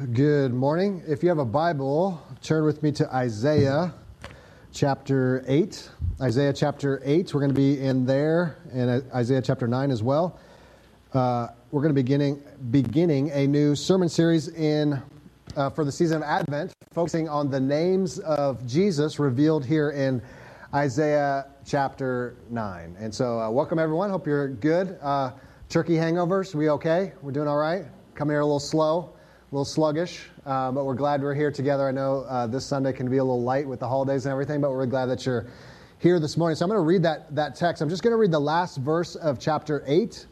Good morning. If you have a Bible, turn with me to Isaiah chapter 8. Isaiah chapter 8, we're going to be in there, and Isaiah chapter 9 as well. Uh, we're going to be beginning, beginning a new sermon series in, uh, for the season of Advent, focusing on the names of Jesus revealed here in Isaiah chapter 9. And so, uh, welcome everyone. Hope you're good. Uh, turkey hangovers, we okay? We're doing all right? Come here a little slow a little sluggish, uh, but we're glad we're here together. I know uh, this Sunday can be a little light with the holidays and everything, but we're glad that you're here this morning. So I'm going to read that, that text. I'm just going to read the last verse of chapter 8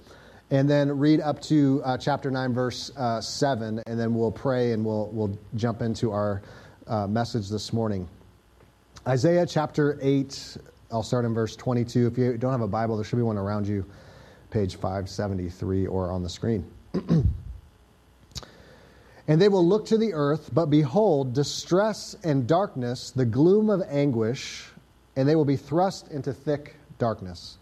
and then read up to uh, chapter 9, verse uh, 7, and then we'll pray and we'll, we'll jump into our uh, message this morning. Isaiah chapter 8, I'll start in verse 22. If you don't have a Bible, there should be one around you, page 573 or on the screen. And they will look to the earth, but behold, distress and darkness, the gloom of anguish, and they will be thrust into thick darkness.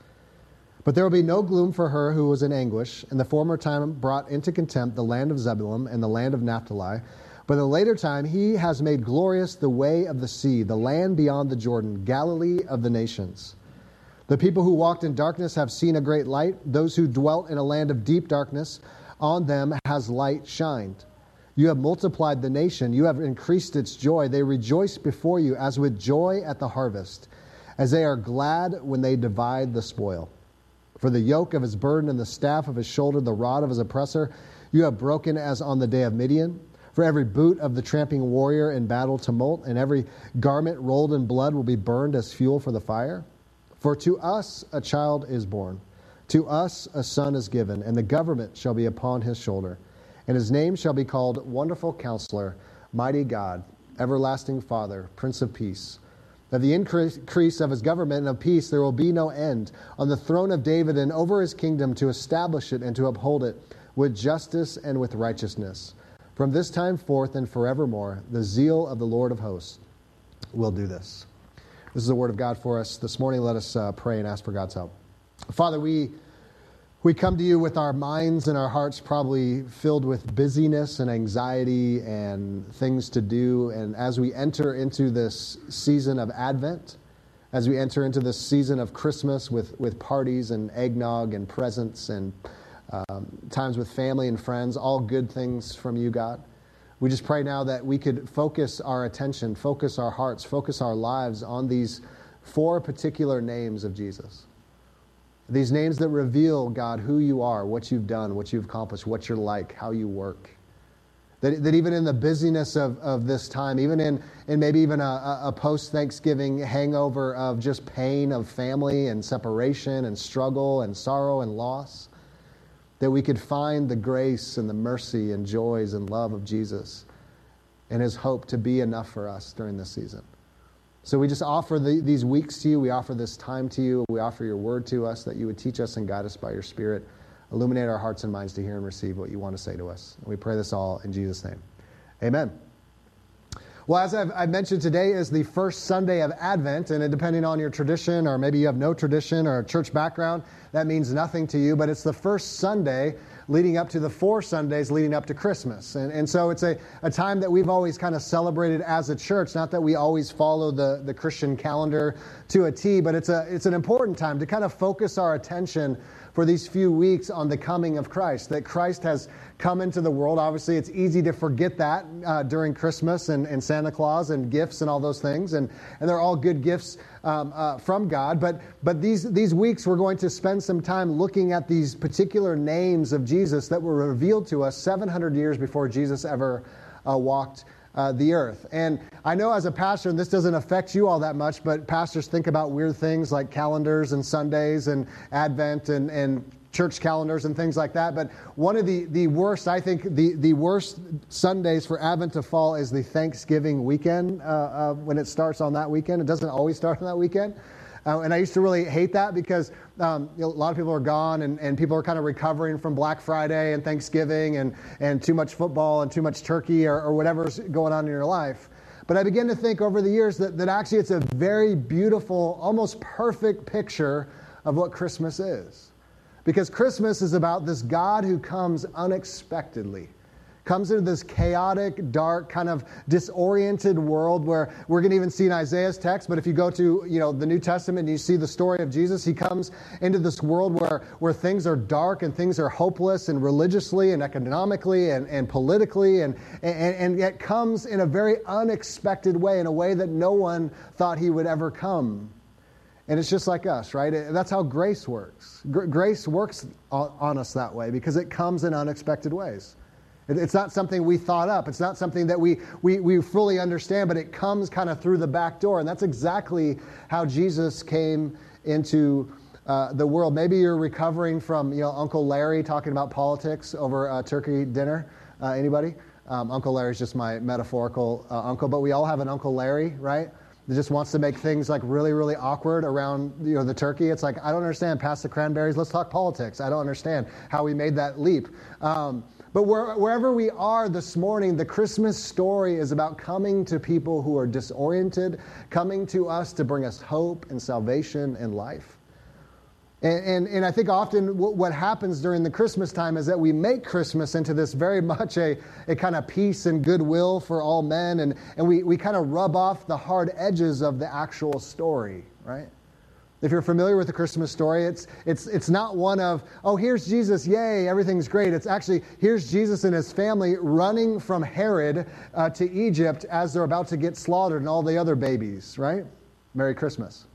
But there will be no gloom for her who was in anguish. In the former time brought into contempt the land of Zebulun and the land of Naphtali. But in the later time he has made glorious the way of the sea, the land beyond the Jordan, Galilee of the nations. The people who walked in darkness have seen a great light. Those who dwelt in a land of deep darkness, on them has light shined. You have multiplied the nation. You have increased its joy. They rejoice before you as with joy at the harvest, as they are glad when they divide the spoil. For the yoke of his burden and the staff of his shoulder, the rod of his oppressor, you have broken as on the day of Midian. For every boot of the tramping warrior in battle tumult, and every garment rolled in blood will be burned as fuel for the fire. For to us a child is born, to us a son is given, and the government shall be upon his shoulder and his name shall be called Wonderful Counselor, Mighty God, Everlasting Father, Prince of Peace. Of the increase of his government and of peace there will be no end on the throne of David and over his kingdom to establish it and to uphold it with justice and with righteousness. From this time forth and forevermore, the zeal of the Lord of hosts will do this. This is the word of God for us this morning. Let us uh, pray and ask for God's help. Father, we we come to you with our minds and our hearts probably filled with busyness and anxiety and things to do. And as we enter into this season of Advent, as we enter into this season of Christmas with, with parties and eggnog and presents and um, times with family and friends, all good things from you, God. We just pray now that we could focus our attention, focus our hearts, focus our lives on these four particular names of Jesus. These names that reveal, God, who you are, what you've done, what you've accomplished, what you're like, how you work. That, that even in the busyness of, of this time, even in, in maybe even a, a post Thanksgiving hangover of just pain of family and separation and struggle and sorrow and loss, that we could find the grace and the mercy and joys and love of Jesus and his hope to be enough for us during this season. So we just offer the, these weeks to you. We offer this time to you. We offer your word to us that you would teach us and guide us by your spirit. Illuminate our hearts and minds to hear and receive what you want to say to us. And we pray this all in Jesus' name. Amen. Well, as I've, I've, mentioned, today is the first Sunday of Advent, and depending on your tradition, or maybe you have no tradition or a church background, that means nothing to you, but it's the first Sunday leading up to the four Sundays leading up to Christmas. And, and so it's a, a time that we've always kind of celebrated as a church. Not that we always follow the, the Christian calendar to a T, but it's, a, it's an important time to kind of focus our attention for these few weeks on the coming of Christ, that Christ has come into the world. Obviously, it's easy to forget that uh, during Christmas and, and, Santa Claus and gifts and all those things, and, and they're all good gifts um, uh, from God. But, but these, these weeks, we're going to spend some time looking at these particular names of Jesus that were revealed to us 700 years before Jesus ever uh, walked uh, the earth. And I know as a pastor, and this doesn't affect you all that much, but pastors think about weird things like calendars and Sundays and Advent and, and church calendars and things like that. But one of the, the worst, I think, the, the worst Sundays for Advent to fall is the Thanksgiving weekend uh, uh, when it starts on that weekend. It doesn't always start on that weekend. Uh, and I used to really hate that because um, you know, a lot of people are gone and, and people are kind of recovering from Black Friday and Thanksgiving and, and too much football and too much turkey or, or whatever's going on in your life. But I began to think over the years that, that actually it's a very beautiful, almost perfect picture of what Christmas is. Because Christmas is about this God who comes unexpectedly comes into this chaotic, dark, kind of disoriented world where we're going to even see in Isaiah's text, but if you go to, you know, the New Testament and you see the story of Jesus, he comes into this world where, where things are dark and things are hopeless and religiously and economically and, and politically and, and, and yet comes in a very unexpected way, in a way that no one thought he would ever come. And it's just like us, right? That's how grace works. grace works on us that way because it comes in unexpected ways. it's not something we thought up. It's not something that we, we, we fully understand, but it comes kind of through the back door. And that's exactly how Jesus came into uh, the world. Maybe you're recovering from you know, Uncle Larry talking about politics over a turkey dinner. Uh, anybody? Um, uncle Larry's just my metaphorical uh, uncle, but we all have an Uncle Larry, right? That just wants to make things like really, really awkward around you know the turkey. It's like I don't understand. Pass the cranberries. Let's talk politics. I don't understand how we made that leap. Um, but where, wherever we are this morning, the Christmas story is about coming to people who are disoriented, coming to us to bring us hope and salvation and life. And, and, and, I think often w- what happens during the Christmas time is that we make Christmas into this very much a, a kind of peace and goodwill for all men, and, and we, we kind of rub off the hard edges of the actual story, right? If you're familiar with the Christmas story, it's, it's, it's not one of, oh, here's Jesus, yay, everything's great. It's actually, here's Jesus and his family running from Herod uh, to Egypt as they're about to get slaughtered and all the other babies, right? Merry Christmas.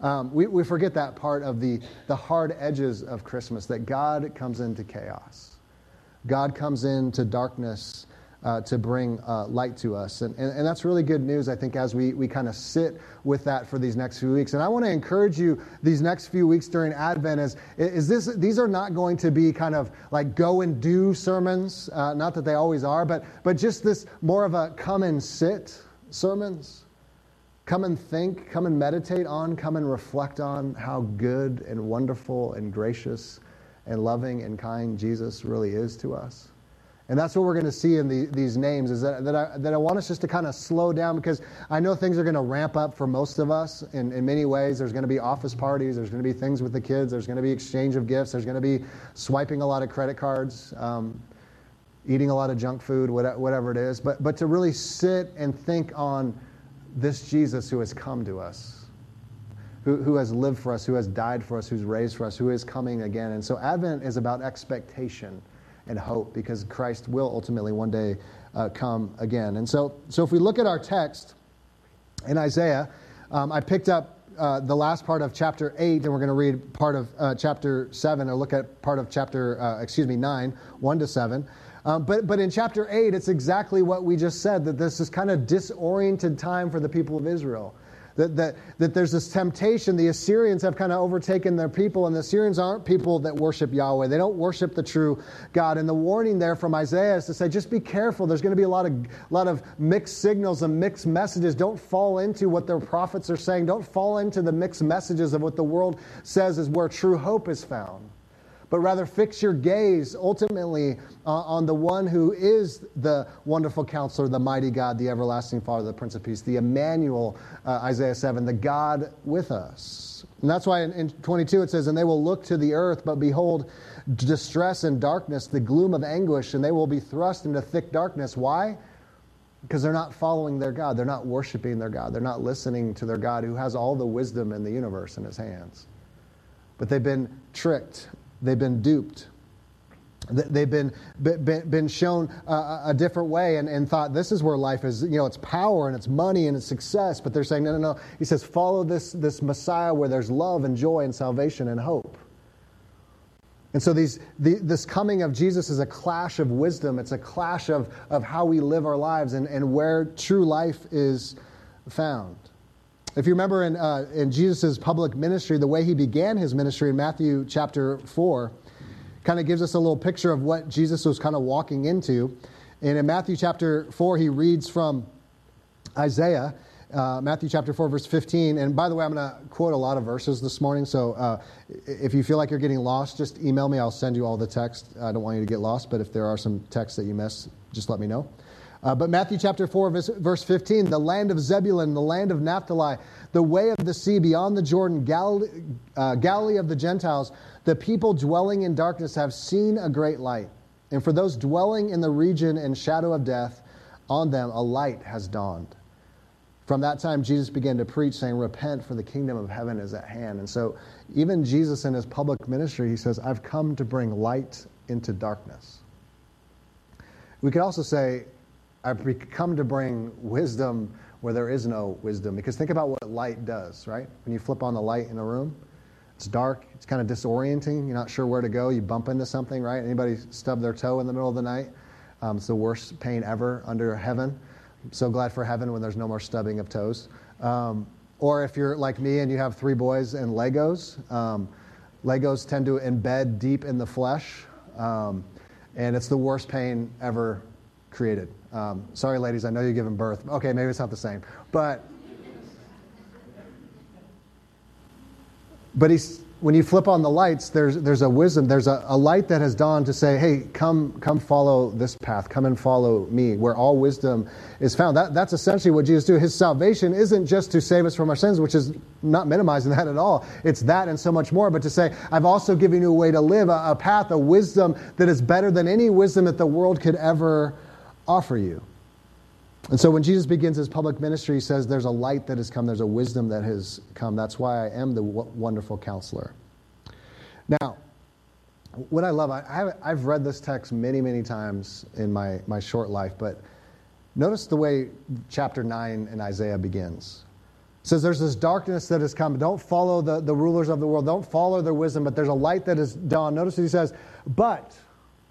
Um, we, we forget that part of the, the hard edges of Christmas that God comes into chaos. God comes into darkness uh, to bring uh, light to us. And, and, and, that's really good news, I think, as we, we kind of sit with that for these next few weeks. And I want to encourage you these next few weeks during Advent is, is this, these are not going to be kind of like go and do sermons, uh, not that they always are, but, but just this more of a come and sit sermons. Come and think, come and meditate on, come and reflect on how good and wonderful and gracious and loving and kind Jesus really is to us. And that's what we're going to see in the, these names is that, that, I, that I want us just to kind of slow down because I know things are going to ramp up for most of us in, in many ways. There's going to be office parties, there's going to be things with the kids, there's going to be exchange of gifts, there's going to be swiping a lot of credit cards, um, eating a lot of junk food, whatever it is. But, but to really sit and think on this Jesus who has come to us, who, who has lived for us, who has died for us, who's raised for us, who is coming again. And so Advent is about expectation and hope because Christ will ultimately one day uh, come again. And so, so if we look at our text in Isaiah, um, I picked up uh, the last part of chapter 8, and we're going to read part of uh, chapter 7, or look at part of chapter, uh, excuse me, 9, 1 to 7. Um, but, but in chapter 8, it's exactly what we just said that this is kind of disoriented time for the people of Israel. That, that, that there's this temptation. The Assyrians have kind of overtaken their people, and the Assyrians aren't people that worship Yahweh. They don't worship the true God. And the warning there from Isaiah is to say, just be careful. There's going to be a lot of, lot of mixed signals and mixed messages. Don't fall into what their prophets are saying. Don't fall into the mixed messages of what the world says is where true hope is found but rather fix your gaze ultimately uh, on the one who is the wonderful counselor, the mighty God, the everlasting Father, the Prince of Peace, the Emmanuel, uh, Isaiah 7, the God with us. And that's why in, in 22 it says, And they will look to the earth, but behold, distress and darkness, the gloom of anguish, and they will be thrust into thick darkness. Why? Because they're not following their God. They're not worshiping their God. They're not listening to their God who has all the wisdom in the universe in his hands. But they've been tricked They've been duped. They've been, been, shown a, a different way and, and thought this is where life is. You know, it's power and it's money and it's success. But they're saying, no, no, no. He says, follow this, this Messiah where there's love and joy and salvation and hope. And so these, the, this coming of Jesus is a clash of wisdom. It's a clash of, of how we live our lives and, and where true life is found. If you remember in, uh, in Jesus' public ministry, the way he began his ministry in Matthew chapter 4 kind of gives us a little picture of what Jesus was kind of walking into. And in Matthew chapter 4, he reads from Isaiah, uh, Matthew chapter 4, verse 15. And by the way, I'm going to quote a lot of verses this morning. So uh, if you feel like you're getting lost, just email me. I'll send you all the text. I don't want you to get lost, but if there are some texts that you miss, just let me know. Uh, but Matthew chapter 4, verse 15, the land of Zebulun, the land of Naphtali, the way of the sea beyond the Jordan, Galilee, uh, Galilee of the Gentiles, the people dwelling in darkness have seen a great light. And for those dwelling in the region and shadow of death, on them a light has dawned. From that time, Jesus began to preach, saying, Repent, for the kingdom of heaven is at hand. And so, even Jesus in his public ministry, he says, I've come to bring light into darkness. We could also say, I've come to bring wisdom where there is no wisdom. Because think about what light does, right? When you flip on the light in a room, it's dark, it's kind of disorienting, you're not sure where to go, you bump into something, right? Anybody stub their toe in the middle of the night? Um, it's the worst pain ever under heaven. I'm so glad for heaven when there's no more stubbing of toes. Um, or if you're like me and you have three boys and Legos, um, Legos tend to embed deep in the flesh, um, and it's the worst pain ever created. Um, sorry, ladies, I know you're giving birth. Okay, maybe it's not the same. But, but he's, when you flip on the lights, there's, there's a wisdom, there's a, a light that has dawned to say, hey, come, come follow this path, come and follow me, where all wisdom is found. That, that's essentially what Jesus did. His salvation isn't just to save us from our sins, which is not minimizing that at all. It's that and so much more, but to say, I've also given you a way to live, a, a path, a wisdom that is better than any wisdom that the world could ever offer you. And so when Jesus begins his public ministry, he says, There's a light that has come, there's a wisdom that has come. That's why I am the wonderful counselor. Now, what I love, I, have read this text many, many times in my, my short life, but notice the way chapter 9 in Isaiah begins. It says, There's this darkness that has come. Don't follow the, the rulers of the world, don't follow their wisdom, but there's a light that has dawned. Notice what he says, But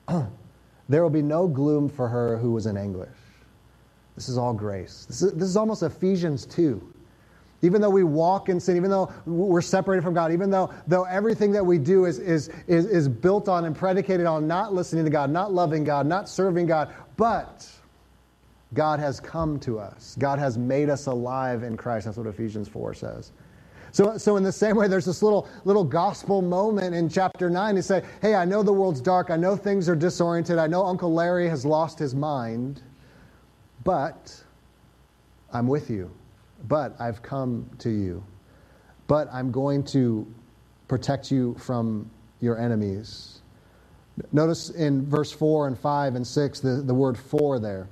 there will be no gloom for her who was in anguish. This is all grace. This is, this is almost Ephesians 2. Even though we walk in sin, even though we're separated from God, even though, though everything that we do is, is, is, is built on and predicated on not listening to God, not loving God, not serving God, but God has come to us. God has made us alive in Christ. That's what Ephesians 4 says. So, so in the same way, there's this little, little gospel moment in chapter 9 to say, hey, I know the world's dark. I know things are disoriented. I know Uncle Larry has lost his mind. But I'm with you. But I've come to you. But I'm going to protect you from your enemies. Notice in verse 4 and 5 and 6 the, the word for there.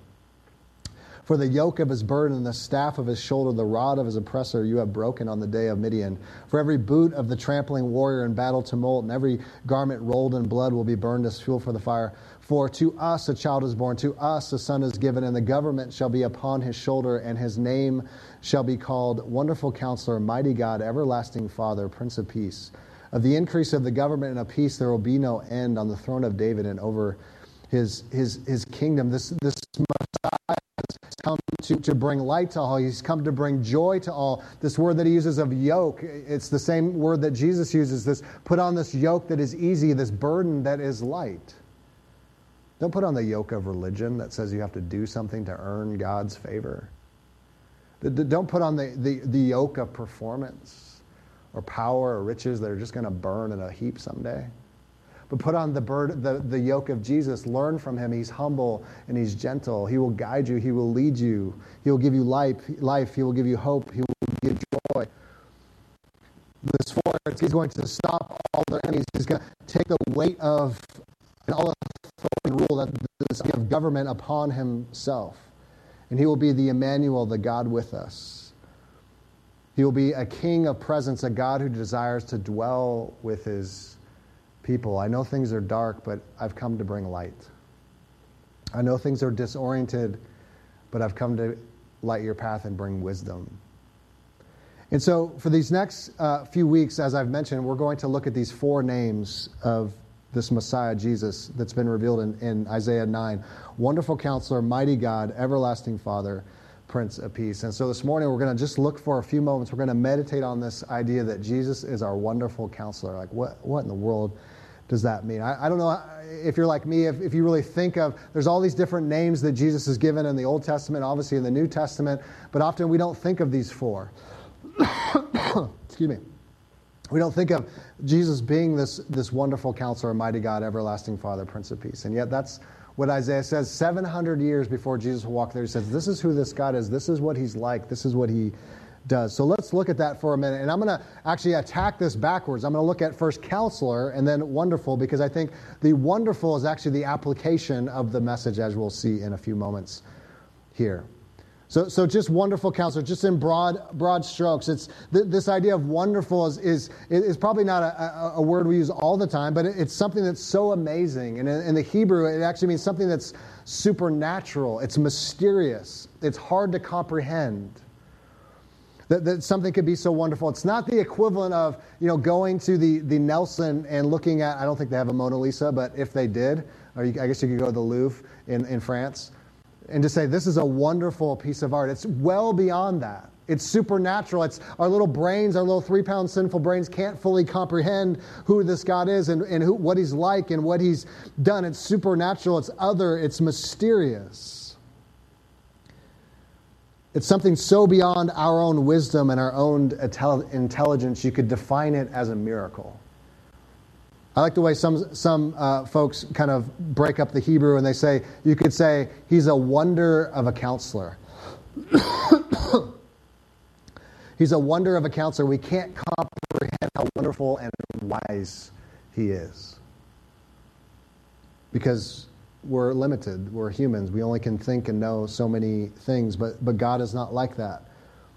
For the yoke of his burden, the staff of his shoulder, the rod of his oppressor, you have broken on the day of Midian. For every boot of the trampling warrior in battle tumult, and every garment rolled in blood will be burned as fuel for the fire. For to us a child is born, to us a son is given, and the government shall be upon his shoulder, and his name shall be called Wonderful Counselor, Mighty God, Everlasting Father, Prince of Peace. Of the increase of the government and of peace there will be no end on the throne of David and over his, his, his kingdom. This, this Messiah to, to bring light to all. He's come to bring joy to all. This word that he uses of yoke, it's the same word that Jesus uses. This put on this yoke that is easy, this burden that is light. Don't put on the yoke of religion that says you have to do something to earn God's favor. Don't put on the, the, the yoke of performance or power or riches that are just going to burn in a heap someday. Put on the, bird, the, the yoke of Jesus. Learn from him. He's humble and he's gentle. He will guide you. He will lead you. He will give you life. life. He will give you hope. He will give joy. This force, he's going to stop all their enemies. He's going to take the weight of and all the rule that this of government upon himself. And he will be the Emmanuel, the God with us. He will be a king of presence, a God who desires to dwell with his people. I know things are dark, but I've come to bring light. I know things are disoriented, but I've come to light your path and bring wisdom. And so, for these next uh, few weeks, as I've mentioned, we're going to look at these four names of this Messiah, Jesus, that's been revealed in, in Isaiah 9. Wonderful counselor, mighty God, everlasting Father, Prince of Peace. And so this morning we're going to just look for a few moments. We're going to meditate on this idea that Jesus is our wonderful counselor. Like, what, what in the world does that mean? I, I don't know if you're like me, if, if you really think of, there's all these different names that Jesus is given in the Old Testament, obviously in the New Testament, but often we don't think of these four. Excuse me. We don't think of Jesus being this, this wonderful counselor, mighty God, everlasting Father, Prince of Peace. And yet that's what Isaiah says 700 years before Jesus walked there. He says, This is who this God is. This is what he's like. This is what he does. So let's look at that for a minute. And I'm going to actually attack this backwards. I'm going to look at first counselor and then wonderful because I think the wonderful is actually the application of the message as we'll see in a few moments here. So, so just wonderful counselor, just in broad, broad strokes. It's th- this idea of wonderful is, is, is probably not a, a, word we use all the time, but it's something that's so amazing. And in, in the Hebrew, it actually means something that's supernatural. It's mysterious. It's hard to comprehend. That, that something could be so wonderful. It's not the equivalent of you know going to the, the Nelson and looking at. I don't think they have a Mona Lisa, but if they did, or you, I guess you could go to the Louvre in, in France and to say this is a wonderful piece of art. It's well beyond that. It's supernatural. It's our little brains, our little three pound sinful brains can't fully comprehend who this God is and, and who, what he's like and what he's done. It's supernatural, it's other, it's mysterious. It's something so beyond our own wisdom and our own intelligence, you could define it as a miracle. I like the way some, some uh, folks kind of break up the Hebrew and they say, you could say, he's a wonder of a counselor. he's a wonder of a counselor. We can't comprehend how wonderful and wise he is. Because we're limited, we're humans. We only can think and know so many things, but, but God is not like that.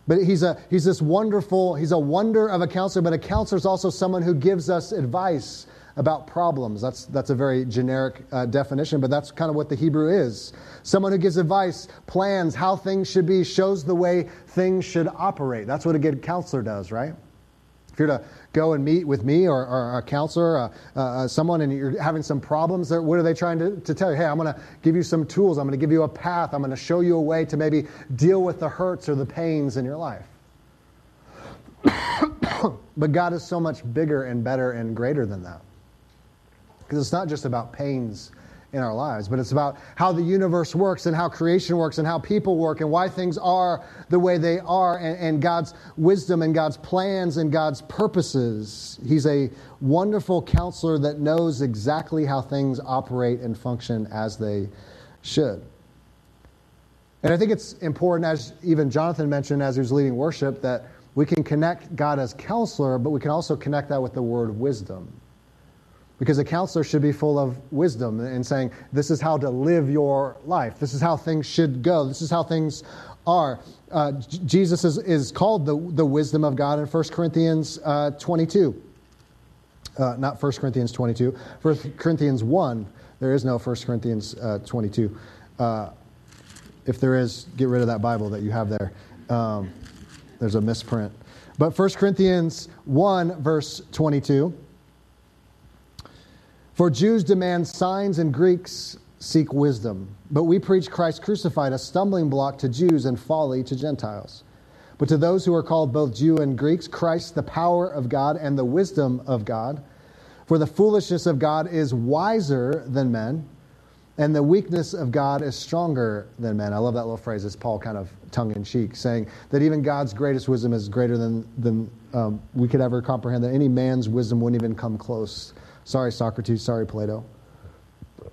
But he's, a, he's this wonderful, he's a wonder of a counselor, but a counselor is also someone who gives us advice about problems. That's, that's a very generic uh, definition, but that's kind of what the Hebrew is. Someone who gives advice, plans how things should be, shows the way things should operate. That's what a good counselor does, right? If you're to go and meet with me or, or a counselor, uh, uh, someone, and you're having some problems, what are they trying to, to tell you? Hey, I'm going to give you some tools. I'm going to give you a path. I'm going to show you a way to maybe deal with the hurts or the pains in your life. but God is so much bigger and better and greater than that. Because it's not just about pains in our lives, but it's about how the universe works and how creation works and how people work and why things are the way they are and, and, God's wisdom and God's plans and God's purposes. He's a wonderful counselor that knows exactly how things operate and function as they should. And I think it's important, as even Jonathan mentioned as he was leading worship, that we can connect God as counselor, but we can also connect that with the word wisdom. Because a counselor should be full of wisdom and saying, this is how to live your life. This is how things should go. This is how things are. Uh, Jesus is, is called the, the wisdom of God in 1 Corinthians uh, 22. Uh, not 1 Corinthians 22, 1 Corinthians 1. There is no 1 Corinthians uh, 22. Uh, if there is, get rid of that Bible that you have there. Um, there's a misprint. But 1 Corinthians 1, verse 22. For Jews demand signs and Greeks seek wisdom. But we preach Christ crucified, a stumbling block to Jews and folly to Gentiles. But to those who are called both Jew and Greeks, Christ, the power of God and the wisdom of God. For the foolishness of God is wiser than men, and the weakness of God is stronger than men. I love that little phrase. It's Paul kind of tongue in cheek, saying that even God's greatest wisdom is greater than, than um, we could ever comprehend, that any man's wisdom wouldn't even come close Sorry, Socrates. Sorry, Plato.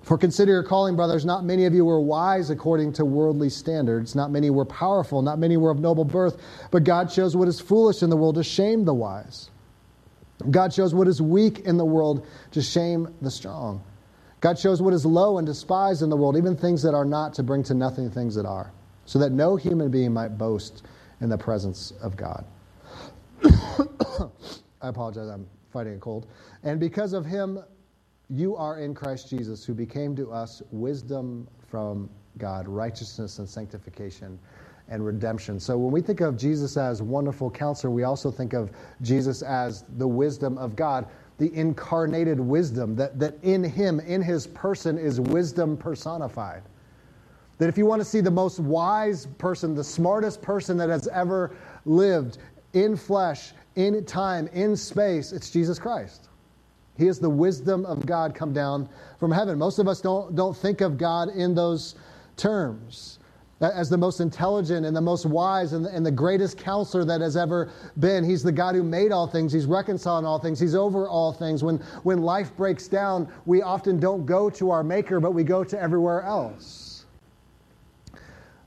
For consider your calling, brothers. Not many of you were wise according to worldly standards. Not many were powerful. Not many were of noble birth. But God shows what is foolish in the world to shame the wise. God shows what is weak in the world to shame the strong. God shows what is low and despised in the world, even things that are not, to bring to nothing things that are, so that no human being might boast in the presence of God. I apologize, I'm fighting a cold. And because of him, you are in Christ Jesus, who became to us wisdom from God, righteousness and sanctification and redemption. So when we think of Jesus as wonderful counselor, we also think of Jesus as the wisdom of God, the incarnated wisdom, that, that in him, in his person, is wisdom personified. That if you want to see the most wise person, the smartest person that has ever lived in flesh, in time, in space, it's Jesus Christ. He is the wisdom of God come down from heaven. Most of us don't, don't think of God in those terms as the most intelligent and the most wise and the, and the greatest counselor that has ever been. He's the God who made all things. He's reconciling all things. He's over all things. When, when life breaks down, we often don't go to our Maker, but we go to everywhere else.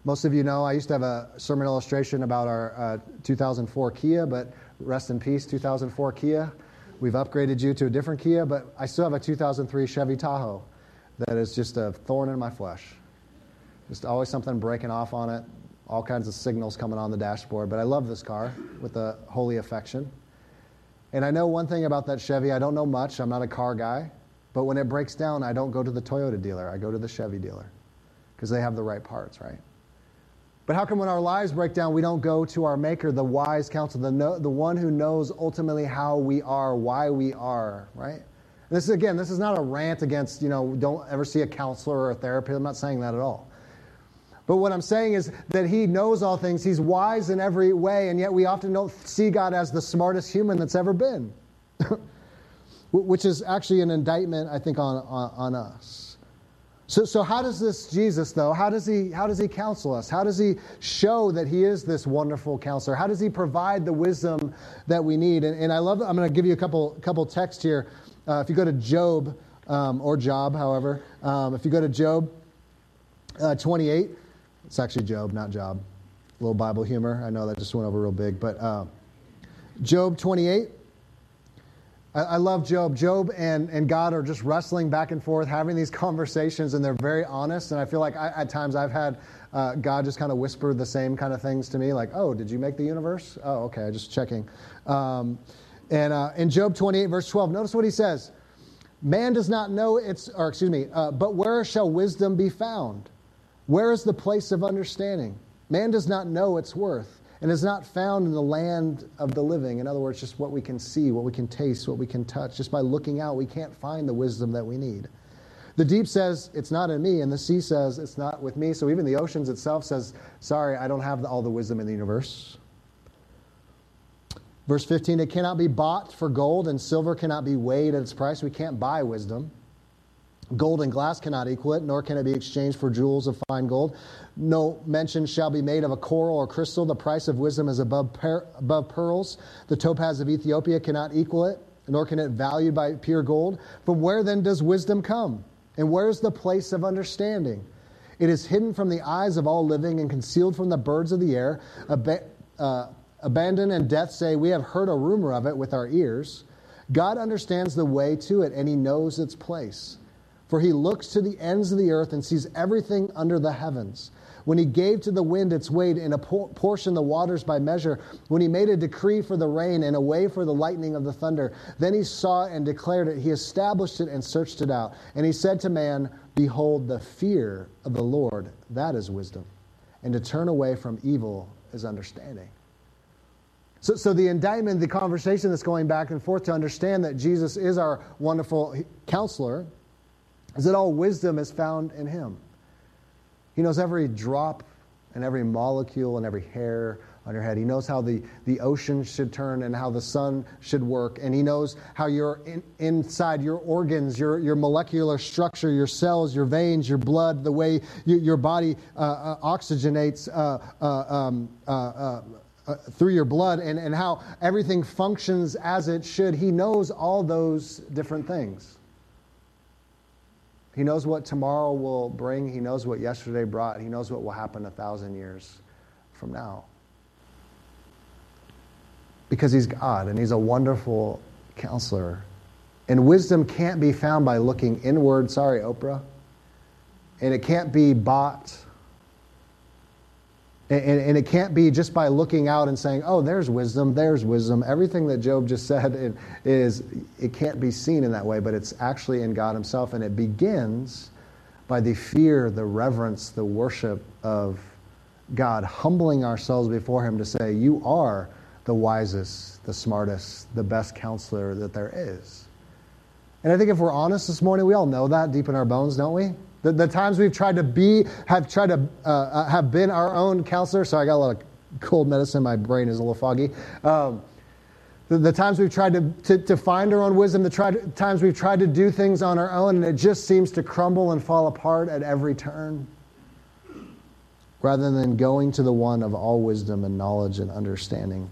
Most of you know I used to have a sermon illustration about our uh, 2004 Kia, but rest in peace, 2004 Kia. We've upgraded you to a different Kia, but I still have a 2003 Chevy Tahoe that is just a thorn in my flesh. Just always something breaking off on it, all kinds of signals coming on the dashboard. But I love this car with a holy affection. And I know one thing about that Chevy. I don't know much. I'm not a car guy. But when it breaks down, I don't go to the Toyota dealer. I go to the Chevy dealer because they have the right parts, right? But how come when our lives break down, we don't go to our Maker, the wise counsel, the, no, the one who knows ultimately how we are, why we are, right? This is, again, this is not a rant against, you know, don't ever see a counselor or a therapist. I'm not saying that at all. But what I'm saying is that he knows all things. He's wise in every way, and yet we often don't see God as the smartest human that's ever been, which is actually an indictment, I think, on, on, on us. So, so how does this Jesus, though, how does, he, how does he counsel us? How does he show that he is this wonderful counselor? How does he provide the wisdom that we need? And, and I love, I'm going to give you a couple, couple texts here. Uh, if you go to Job, um, or Job, however, um, if you go to Job uh, 28, it's actually Job, not Job. A little Bible humor. I know that just went over real big. But uh, Job 28, I, I love Job. Job and, and God are just wrestling back and forth, having these conversations, and they're very honest. And I feel like I, at times I've had uh, God just kind of whisper the same kind of things to me, like, "Oh, did you make the universe? Oh, okay, just checking." Um, and uh, in Job 28, verse 12, notice what he says: "Man does not know its, or excuse me, uh, but where shall wisdom be found? Where is the place of understanding? Man does not know its worth." And is not found in the land of the living. In other words, just what we can see, what we can taste, what we can touch. Just by looking out, we can't find the wisdom that we need. The deep says, It's not in me, and the sea says, It's not with me. So even the oceans itself says, Sorry, I don't have all the wisdom in the universe. Verse 15, it cannot be bought for gold, and silver cannot be weighed at its price. We can't buy wisdom. Gold and glass cannot equal it, nor can it be exchanged for jewels of fine gold. No mention shall be made of a coral or crystal. The price of wisdom is above, per- above pearls. The topaz of Ethiopia cannot equal it, nor can it valued by pure gold. From where then does wisdom come? And where's the place of understanding? It is hidden from the eyes of all living and concealed from the birds of the air. Ab- uh, Abaddon and death say, We have heard a rumor of it with our ears. God understands the way to it, and he knows its place. For he looks to the ends of the earth and sees everything under the heavens. When he gave to the wind its weight and apportioned the waters by measure, when he made a decree for the rain and a way for the lightning of the thunder, then he saw and declared it. He established it and searched it out. And he said to man, Behold, the fear of the Lord, that is wisdom. And to turn away from evil is understanding. So, so the indictment, the conversation that's going back and forth to understand that Jesus is our wonderful counselor is that all wisdom is found in him. He knows every drop and every molecule and every hair on your head. He knows how the, the ocean should turn and how the sun should work. And he knows how your in, inside your organs, your, your molecular structure, your cells, your veins, your blood, the way you, your body uh, uh, oxygenates uh, uh um, uh, uh, through your blood and, and how everything functions as it should. He knows all those different things. He knows what tomorrow will bring. He knows what yesterday brought. He knows what will happen a thousand years from now. Because he's God and he's a wonderful counselor. And wisdom can't be found by looking inward. Sorry, Oprah. And it can't be bought and, and, it can't be just by looking out and saying, oh, there's wisdom, there's wisdom. Everything that Job just said is, it can't be seen in that way, but it's actually in God Himself. And it begins by the fear, the reverence, the worship of God, humbling ourselves before Him to say, You are the wisest, the smartest, the best counselor that there is. And I think if we're honest this morning, we all know that deep in our bones, don't we? The, the times we've tried to be, have tried to uh, uh, have been our own counselor. Sorry, I got a lot of cold medicine. My brain is a little foggy. Um, the, the, times we've tried to, to, to, find our own wisdom, the times we've tried to do things on our own, and it just seems to crumble and fall apart at every turn. Rather than going to the one of all wisdom and knowledge and understanding.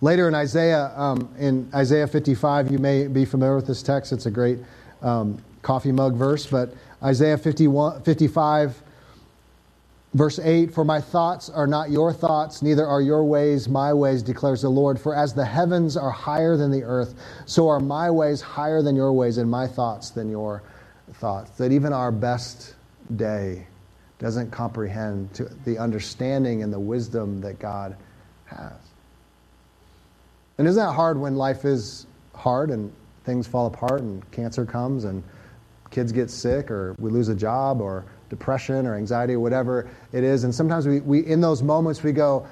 Later in Isaiah, um, in Isaiah 55, you may be familiar with this text. It's a great um, coffee mug verse, but Isaiah 51, 55, Verse 8 For my thoughts are not your thoughts, neither are your ways my ways, declares the Lord. For as the heavens are higher than the earth, so are my ways higher than your ways, and my thoughts than your thoughts. That even our best day doesn't comprehend the understanding and the wisdom that God has. And isn't that hard when life is hard and things fall apart and cancer comes and kids get sick or we lose a job or depression or anxiety or whatever it is. And sometimes we, we in those moments we go,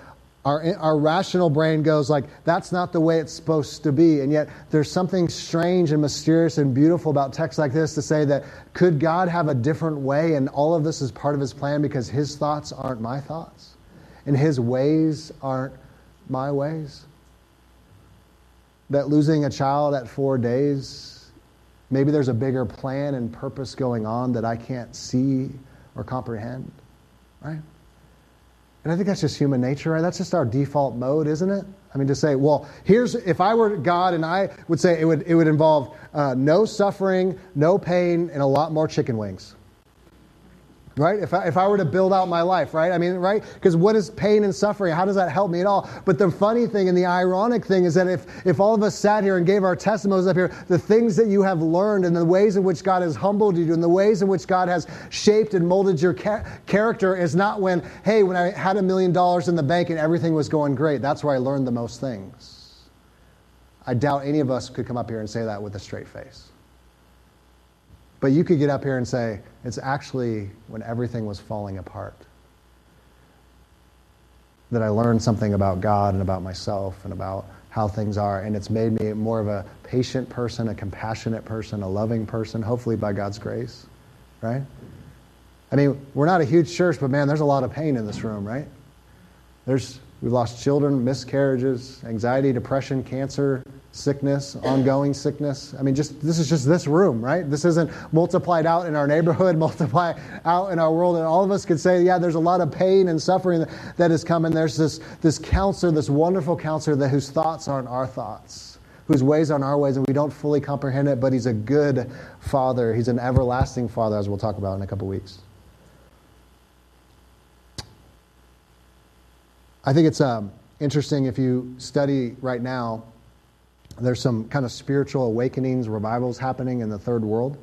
our, our rational brain goes like, that's not the way it's supposed to be. And yet there's something strange and mysterious and beautiful about texts like this to say that could God have a different way and all of this is part of his plan because his thoughts aren't my thoughts and his ways aren't my ways? That losing a child at four days, maybe there's a bigger plan and purpose going on that I can't see or comprehend, right? And I think that's just human nature, right? That's just our default mode, isn't it? I mean, to say, well, here's if I were God and I would say it would, it would involve uh, no suffering, no pain, and a lot more chicken wings right? If I, if I were to build out my life, right? I mean, right? Because what is pain and suffering? How does that help me at all? But the funny thing and the ironic thing is that if, if all of us sat here and gave our testimonies up here, the things that you have learned and the ways in which God has humbled you and the ways in which God has shaped and molded your ca- character is not when, hey, when I had a million dollars in the bank and everything was going great. That's where I learned the most things. I doubt any of us could come up here and say that with a straight face. But you could get up here and say, it's actually when everything was falling apart that I learned something about God and about myself and about how things are. And it's made me more of a patient person, a compassionate person, a loving person, hopefully by God's grace, right? I mean, we're not a huge church, but man, there's a lot of pain in this room, right? There's, we've lost children, miscarriages, anxiety, depression, cancer, sickness, ongoing sickness. I mean, just this is just this room, right? This isn't multiplied out in our neighborhood, multiply out in our world, and all of us could say, yeah, there's a lot of pain and suffering that has come, and there's this this counselor, this wonderful counselor, that whose thoughts aren't our thoughts, whose ways aren't our ways, and we don't fully comprehend it. But he's a good father. He's an everlasting father, as we'll talk about in a couple weeks. I think it's um, interesting if you study right now there's some kind of spiritual awakenings, revivals happening in the third world.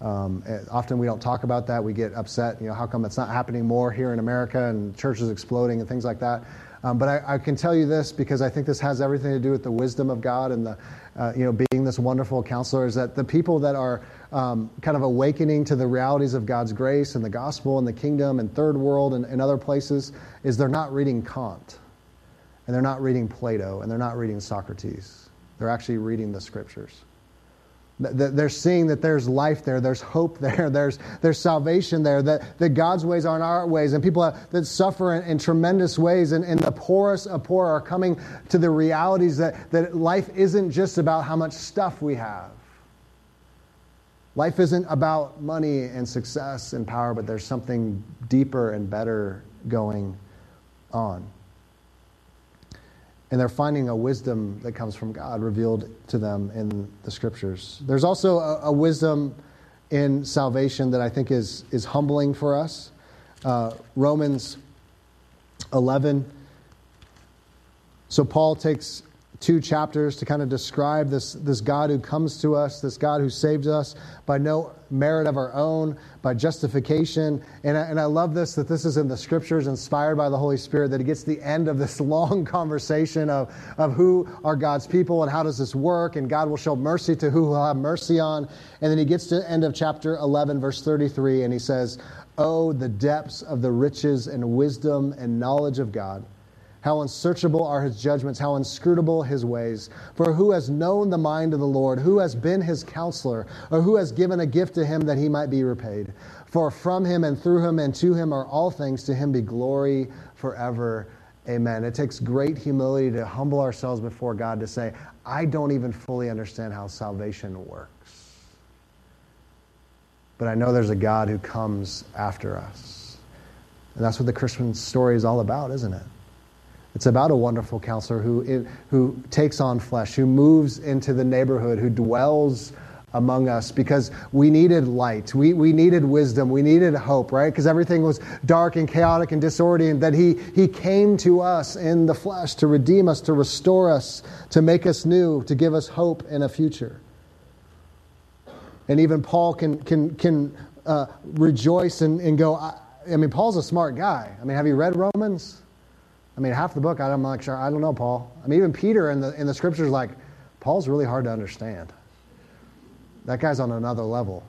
Um, eh, often we don't talk about that. We get upset. You know, how come it's not happening more here in America and churches exploding and things like that? Um, but I, I, can tell you this because I think this has everything to do with the wisdom of God and the, uh, you know, being this wonderful counselor. Is that the people that are um, kind of awakening to the realities of God's grace and the gospel and the kingdom and third world and, and other places is they're not reading Kant, and they're not reading Plato, and they're not reading Socrates they're actually reading the scriptures. They're seeing that there's life there, there's hope there, there's, there's salvation there, that, that God's ways aren't our ways. And people that suffer in, in tremendous ways, and, and the poorest of poor are coming to the realities that, that life isn't just about how much stuff we have. Life isn't about money and success and power, but there's something deeper and better going on and they're finding a wisdom that comes from God revealed to them in the scriptures. There's also a, a wisdom in salvation that I think is, is humbling for us. Uh, Romans 11. So Paul takes two chapters to kind of describe this, this God who comes to us, this God who saves us by no merit of our own, by justification. And I, and I love this that this is in the scriptures, inspired by the Holy Spirit, that he gets the end of this long conversation of, of who are God's people and how does this work, and God will show mercy to who he'll have mercy on. And then he gets to the end of chapter 11, verse 33, and he says, Oh, the depths of the riches and wisdom and knowledge of God. How unsearchable are his judgments, how inscrutable his ways. For who has known the mind of the Lord? Who has been his counselor? Or who has given a gift to him that he might be repaid? For from him and through him and to him are all things. To him be glory forever. Amen. It takes great humility to humble ourselves before God to say, I don't even fully understand how salvation works. But I know there's a God who comes after us. And that's what the Christian story is all about, isn't it? It's about a wonderful counselor who, who takes on flesh, who moves into the neighborhood, who dwells among us because we needed light. We, we needed wisdom. We needed hope, right? Because everything was dark and chaotic and disorderly. that he, he came to us in the flesh to redeem us, to restore us, to make us new, to give us hope in a future. And even Paul can, can, can uh, rejoice and, and go, I, I mean, Paul's a smart guy. I mean, have you read Romans? I mean, half the book, I'm not sure. I don't know, Paul. I mean, even Peter in the, in the scriptures, like, Paul's really hard to understand. That guy's on another level.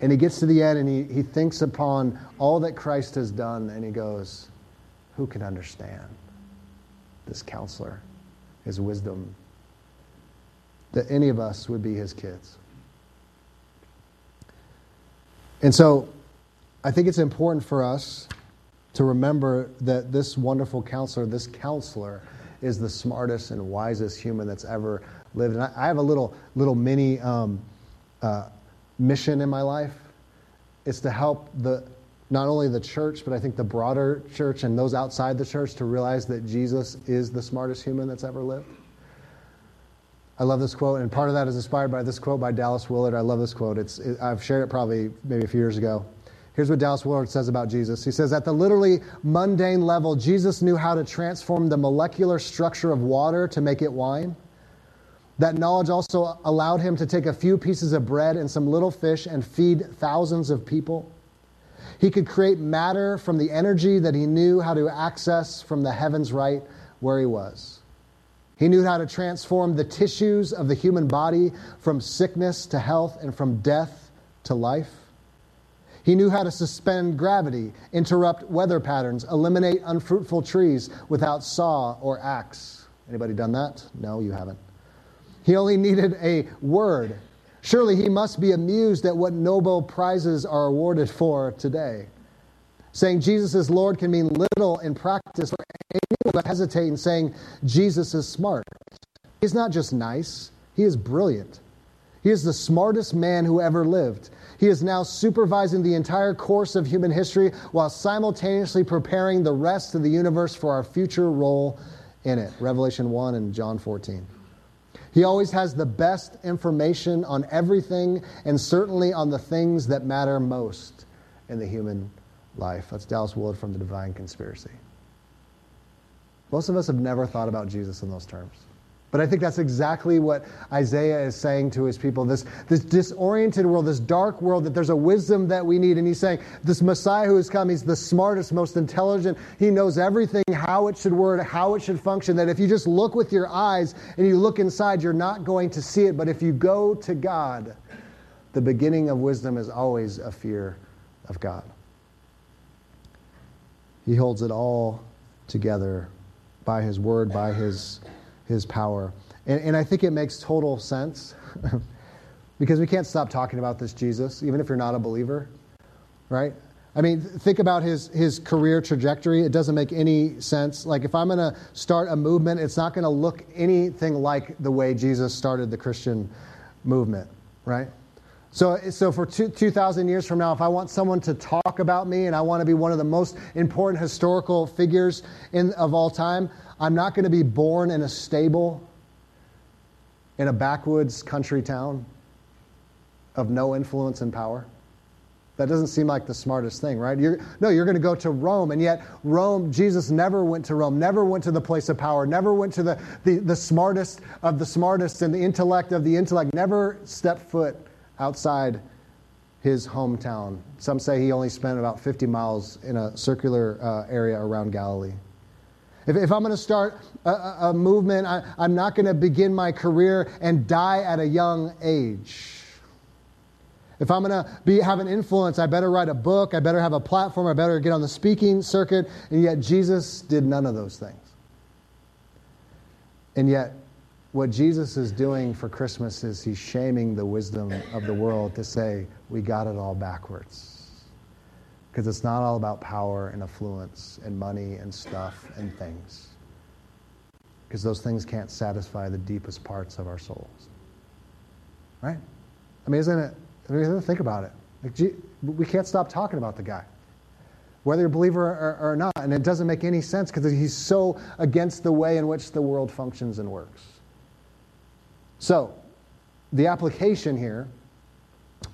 And he gets to the end and he, he thinks upon all that Christ has done and he goes, Who can understand this counselor, his wisdom? That any of us would be his kids. And so I think it's important for us to remember that this wonderful counselor, this counselor, is the smartest and wisest human that's ever lived. And I, I have a little little mini um, uh, mission in my life. It's to help the not only the church, but I think the broader church and those outside the church to realize that Jesus is the smartest human that's ever lived. I love this quote, and part of that is inspired by this quote by Dallas Willard. I love this quote. It's, it, I've shared it probably maybe a few years ago. Here's what Dallas Willard says about Jesus. He says, At the literally mundane level, Jesus knew how to transform the molecular structure of water to make it wine. That knowledge also allowed him to take a few pieces of bread and some little fish and feed thousands of people. He could create matter from the energy that he knew how to access from the heavens right where he was. He knew how to transform the tissues of the human body from sickness to health and from death to life. He knew how to suspend gravity, interrupt weather patterns, eliminate unfruitful trees without saw or axe. Anybody done that? No, you haven't. He only needed a word. Surely he must be amused at what Nobel Prizes are awarded for today. Saying Jesus is Lord can mean little in practice for anyone hesitate in saying Jesus is smart. He's not just nice, he is brilliant. He is the smartest man who ever lived. He is now supervising the entire course of human history while simultaneously preparing the rest of the universe for our future role in it. Revelation 1 and John 14. He always has the best information on everything and certainly on the things that matter most in the human life. That's Dallas Willard from The Divine Conspiracy. Most of us have never thought about Jesus in those terms. But I think that's exactly what Isaiah is saying to his people this, this disoriented world, this dark world, that there's a wisdom that we need. And he's saying, This Messiah who has come, he's the smartest, most intelligent. He knows everything, how it should work, how it should function. That if you just look with your eyes and you look inside, you're not going to see it. But if you go to God, the beginning of wisdom is always a fear of God. He holds it all together by his word, by his his power. And, and I think it makes total sense because we can't stop talking about this Jesus, even if you're not a believer, right? I mean, think about his, his career trajectory. It doesn't make any sense. Like, if I'm going to start a movement, it's not going to look anything like the way Jesus started the Christian movement, right? So, so for 2,000 years from now, if I want someone to talk about me and I want to be one of the most important historical figures in, of all time, I'm not going to be born in a stable in a backwoods country town of no influence and power. That doesn't seem like the smartest thing, right? You're, no, you're going to go to Rome, and yet Rome, Jesus never went to Rome, never went to the place of power, never went to the, the, the smartest of the smartest and the intellect of the intellect, never stepped foot outside his hometown. Some say he only spent about 50 miles in a circular uh, area around Galilee. If, if I'm going to start a, a movement, I, I'm not going to begin my career and die at a young age. If I'm going to be, have an influence, I better write a book, I better have a platform, I better get on the speaking circuit. And yet, Jesus did none of those things. And yet, what Jesus is doing for Christmas is he's shaming the wisdom of the world to say, we got it all backwards. Because it's not all about power and affluence and money and stuff and things. Because those things can't satisfy the deepest parts of our souls. Right? I mean, isn't it? I mean, think about it. Like, we can't stop talking about the guy whether you're a believer or, or, not. And it doesn't make any sense because he's so against the way in which the world functions and works. So, the application here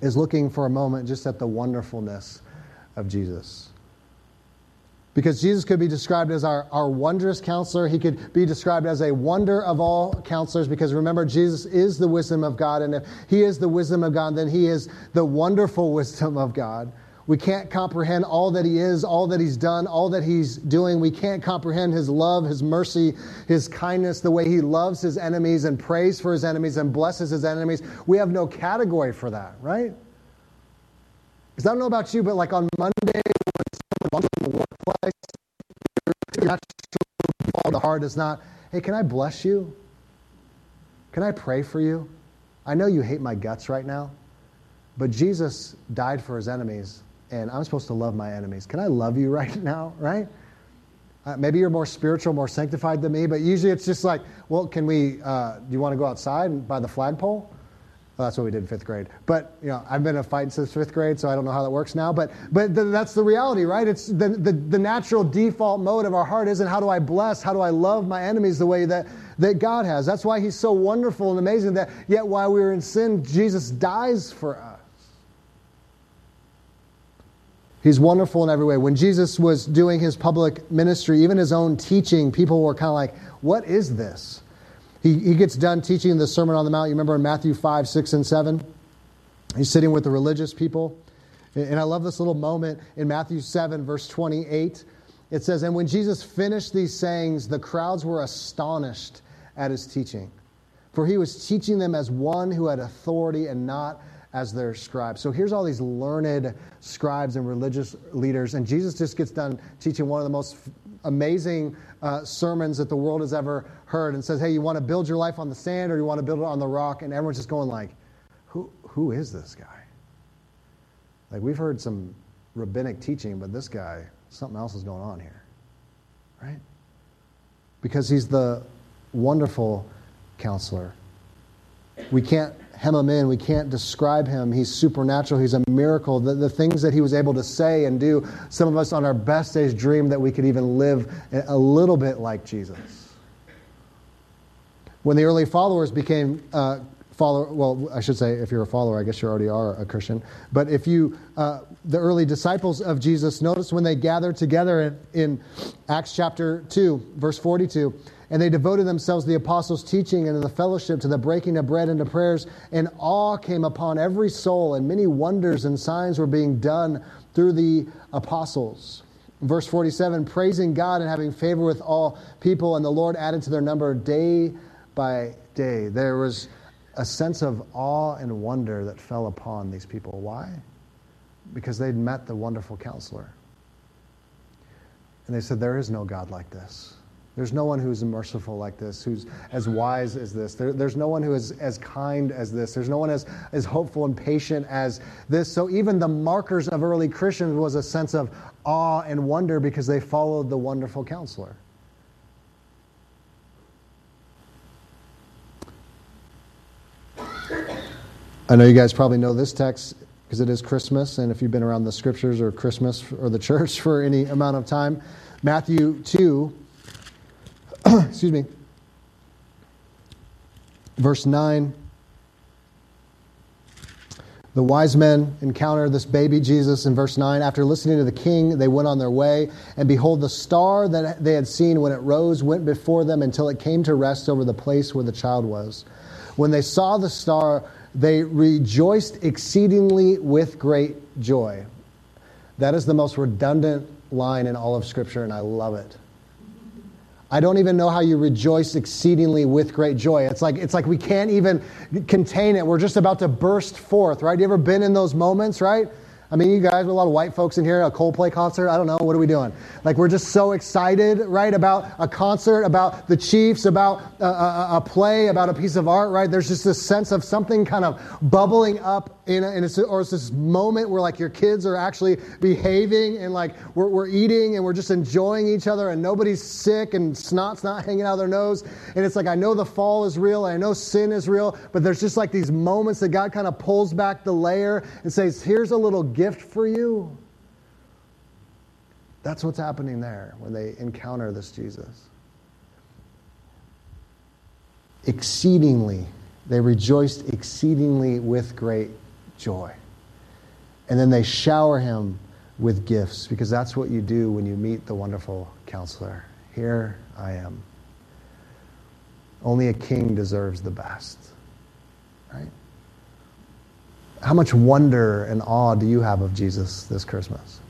is looking for a moment just at the wonderfulness of Jesus. Because Jesus could be described as our, our wondrous counselor. He could be described as a wonder of all counselors. Because remember, Jesus is the wisdom of God. And if he is the wisdom of God, then he is the wonderful wisdom of God. We can't comprehend all that he is, all that he's done, all that he's doing. We can't comprehend his love, his mercy, his kindness, the way he loves his enemies and prays for his enemies and blesses his enemies. We have no category for that, right? Because I don't know about you, but like on Monday, when someone walks in the workplace, your natural the heart is not, hey, can I bless you? Can I pray for you? I know you hate my guts right now, but Jesus died for his enemies and I'm supposed to love my enemies. Can I love you right now, right? Uh, maybe you're more spiritual, more sanctified than me, but usually it's just like, well, can we, uh, do you want to go outside by the flagpole? Well, that's what we did in fifth grade. But, you know, I've been a fight since fifth grade, so I don't know how that works now. But, but th- that's the reality, right? It's the, the, the natural default mode of our heart isn't how do I bless, how do I love my enemies the way that, that God has. That's why he's so wonderful and amazing that yet while we were in sin, Jesus dies for us. He's wonderful in every way. When Jesus was doing his public ministry, even his own teaching, people were kind of like, What is this? He, he gets done teaching the Sermon on the Mount. You remember in Matthew 5, 6, and 7? He's sitting with the religious people. And I love this little moment in Matthew 7, verse 28. It says, And when Jesus finished these sayings, the crowds were astonished at his teaching. For he was teaching them as one who had authority and not as their scribes. So here's all these learned scribes and religious leaders, and Jesus just gets done teaching one of the most amazing uh, sermons that the world has ever heard and says, Hey, you want to build your life on the sand or you want to build it on the rock? And everyone's just going like, Who, who is this guy? Like we've heard some rabbinic teaching, but this guy, something else is going on here. Right? Because he's the wonderful counselor. We can't hem him in. We can't describe him. He's supernatural. He's a miracle. The, the things that he was able to say and do, some of us on our best days dream that we could even live a little bit like Jesus. When the early followers became uh, follower, well, I should say, if you're a follower, I guess you already are a Christian. But if you, uh, the early disciples of Jesus, notice when they gathered together in, in Acts chapter 2, verse 42 and they devoted themselves to the apostles' teaching and to the fellowship, to the breaking of bread and to prayers. And awe came upon every soul, and many wonders and signs were being done through the apostles. Verse 47 praising God and having favor with all people, and the Lord added to their number day by day. There was a sense of awe and wonder that fell upon these people. Why? Because they'd met the wonderful counselor. And they said, There is no God like this. There's no one who's merciful like this, who's as wise as this. There, there's no one who is as kind as this. There's no one as, as hopeful and patient as this. So even the markers of early Christians was a sense of awe and wonder because they followed the wonderful counselor. I know you guys probably know this text because it is Christmas, and if you've been around the scriptures or Christmas or the church for any amount of time, Matthew 2 excuse me, verse 9. The wise men encounter this baby Jesus in verse 9. After listening to the king, they went on their way. And behold, the star that they had seen when it rose went before them until it came to rest over the place where the child was. When they saw the star, they rejoiced exceedingly with great joy. That is the most redundant line in all of Scripture, and I love it. I don't even know how you rejoice exceedingly with great joy. It's like, it's like we can't even contain it. We're just about to burst forth, right? You ever been in those moments, right? I mean, you guys, with a lot of white folks in here, a Coldplay concert. I don't know. What are we doing? Like, we're just so excited, right, about a concert, about the Chiefs, about a, a, a play, about a piece of art, right? There's just this sense of something kind of bubbling up in, a, in a, or it's this moment where, like, your kids are actually behaving and, like, we're, we're eating and we're just enjoying each other and nobody's sick and snot's not hanging out of their nose. And it's like, I know the fall is real and I know sin is real, but there's just like these moments that God kind of pulls back the layer and says, here's a little gift for you. That's what's happening there when they encounter this Jesus. Exceedingly They rejoiced exceedingly with great joy. And then they shower him with gifts because that's what you do when you meet the wonderful counselor. Here I am. Only a king deserves the best. Right? How much wonder and awe do you have of Jesus this Christmas?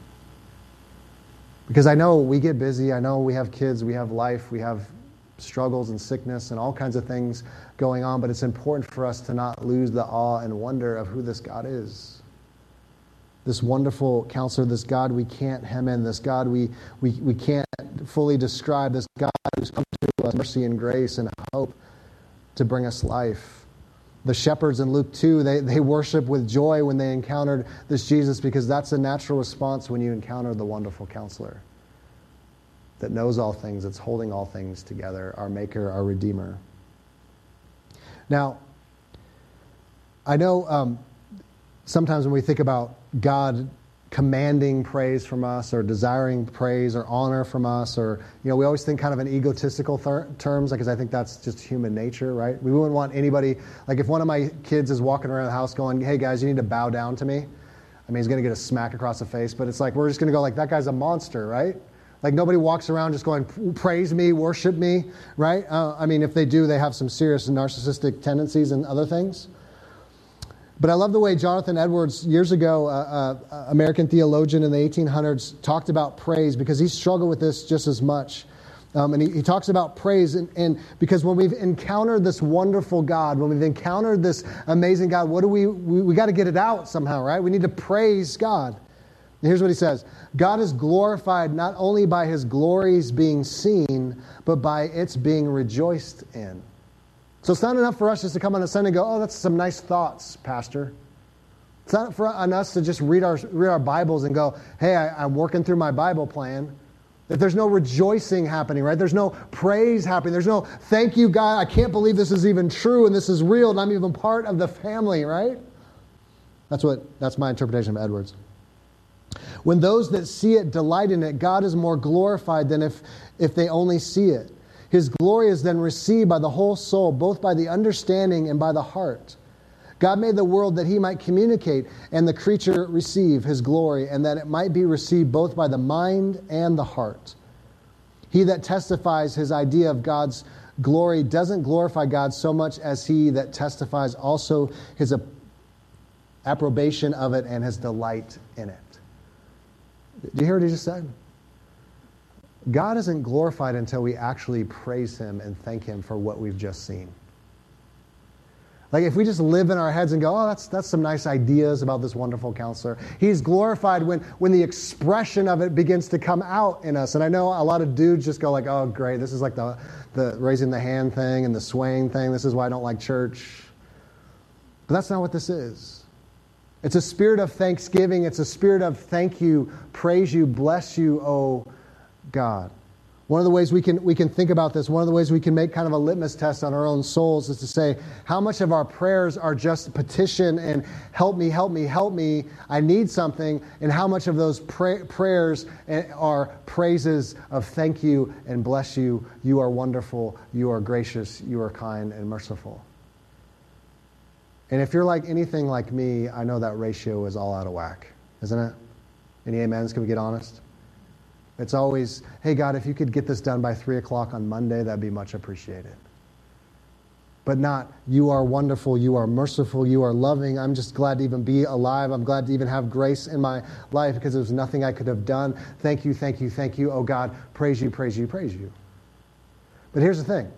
Because I know we get busy. I know we have kids, we have life, we have struggles and sickness and all kinds of things going on, but it's important for us to not lose the awe and wonder of who this God is. This wonderful counselor, this God we can't hem in, this God we, we, we can't fully describe, this God who's come to us mercy and grace and hope to bring us life. The shepherds in Luke 2, they, they worship with joy when they encountered this Jesus because that's a natural response when you encounter the wonderful counselor that knows all things, that's holding all things together, our Maker, our Redeemer. Now, I know um, sometimes when we think about God commanding praise from us or desiring praise or honor from us or you know we always think kind of in egotistical terms because i think that's just human nature right we wouldn't want anybody like if one of my kids is walking around the house going hey guys you need to bow down to me i mean he's going to get a smack across the face but it's like we're just going to go like that guy's a monster right like nobody walks around just going praise me worship me right uh, i mean if they do they have some serious narcissistic tendencies and other things but I love the way Jonathan Edwards, years ago, uh, uh, American theologian in the 1800s, talked about praise because he struggled with this just as much. Um, and he, he, talks about praise, and, and, because when we've encountered this wonderful God, when we've encountered this amazing God, what do we, we, we got to get it out somehow, right? We need to praise God. Here's what he says God is glorified not only by his glories being seen, but by its being rejoiced in. So it's not enough for us just to come on a Sunday and go, oh, that's some nice thoughts, Pastor. It's not for on us to just read our, read our Bibles and go, hey, I, I'm working through my Bible plan. If there's no rejoicing happening, right? There's no praise happening. There's no thank you, God. I can't believe this is even true and this is real and I'm even part of the family, right? That's what that's my interpretation of Edwards. When those that see it delight in it, God is more glorified than if, if they only see it. His glory is then received by the whole soul, both by the understanding and by the heart. God made the world that he might communicate and the creature receive his glory, and that it might be received both by the mind and the heart. He that testifies his idea of God's glory doesn't glorify God so much as he that testifies also his approbation of it and his delight in it. Do you hear what he just said? God isn't glorified until we actually praise Him and thank Him for what we've just seen. Like if we just live in our heads and go, oh, that's, that's some nice ideas about this wonderful counselor. He's glorified when, when the expression of it begins to come out in us. And I know a lot of dudes just go like, oh, great, this is like the, the raising the hand thing and the swaying thing. This is why I don't like church. But that's not what this is. It's a spirit of thanksgiving. It's a spirit of thank you, praise you, bless you, oh God. One of the ways we can, we can think about this, one of the ways we can make kind of a litmus test on our own souls is to say, how much of our prayers are just petition and help me, help me, help me, I need something, and how much of those pray, prayers eh, are praises of thank you and bless you, you are wonderful, you are gracious, you are kind and merciful. And if you're like anything like me, I know that ratio is all out of whack, isn't it? Any amens? Can we get honest? It's always, hey, God, if you could get this done by 3 o'clock on Monday, that'd be much appreciated. But not, you are wonderful, you are merciful, you are loving. I'm just glad to even be alive. I'm glad to even have grace in my life because there was nothing I could have done. Thank you, thank you, thank you. Oh, God, praise you, praise you, praise you. But here's the thing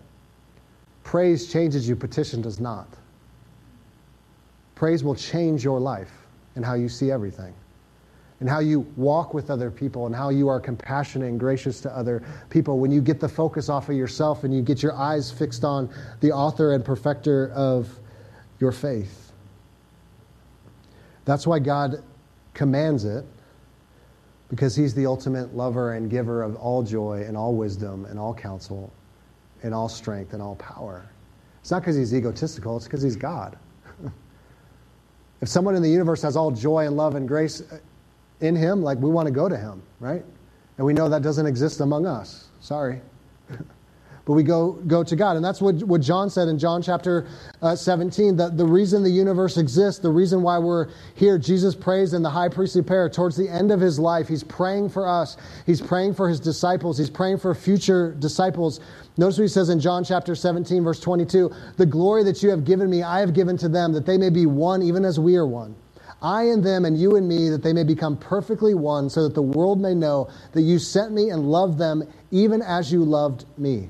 praise changes you, petition does not. Praise will change your life and how you see everything and how you walk with other people and how you are compassionate and gracious to other people when you get the focus off of yourself and you get your eyes fixed on the author and perfecter of your faith. That's why God commands it because he's the ultimate lover and giver of all joy and all wisdom and all counsel and all strength and all power. It's not because he's egotistical, it's because he's God. If someone in the universe has all joy and love and grace, uh, in Him, like we want to go to Him, right? And we know that doesn't exist among us. Sorry. but we go, go to God. And that's what, what John said in John chapter uh, 17 that the reason the universe exists, the reason why we're here, Jesus prays in the high priestly prayer towards the end of his life. He's praying for us, he's praying for his disciples, he's praying for future disciples. Notice what he says in John chapter 17, verse 22 The glory that you have given me, I have given to them, that they may be one, even as we are one. I and them, and you and me, that they may become perfectly one, so that the world may know that you sent me and loved them even as you loved me.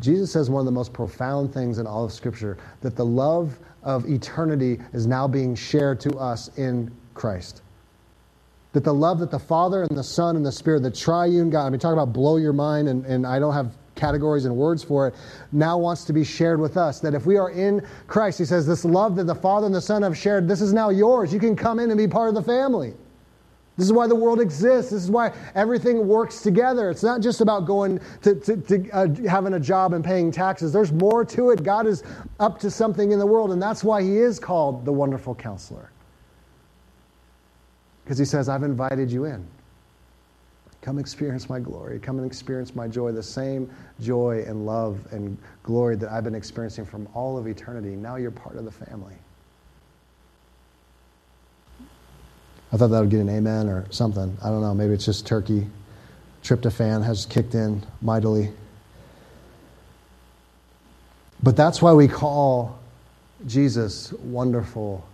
Jesus says one of the most profound things in all of Scripture that the love of eternity is now being shared to us in Christ. That the love that the Father and the Son and the Spirit, the triune God, I mean, talk about blow your mind, and, and I don't have categories and words for it, now wants to be shared with us. That if we are in Christ, he says, this love that the Father and the Son have shared, this is now yours. You can come in and be part of the family. This is why the world exists. This is why everything works together. It's not just about going to, to, to uh, having a job and paying taxes. There's more to it. God is up to something in the world, and that's why He is called the Wonderful Counselor. Because He says, I've invited you in. Come experience my glory. Come and experience my joy, the same joy and love and glory that I've been experiencing from all of eternity. Now you're part of the family. I thought that would get an amen or something. I don't know. Maybe it's just turkey. Tryptophan has kicked in mightily. But that's why we call Jesus wonderful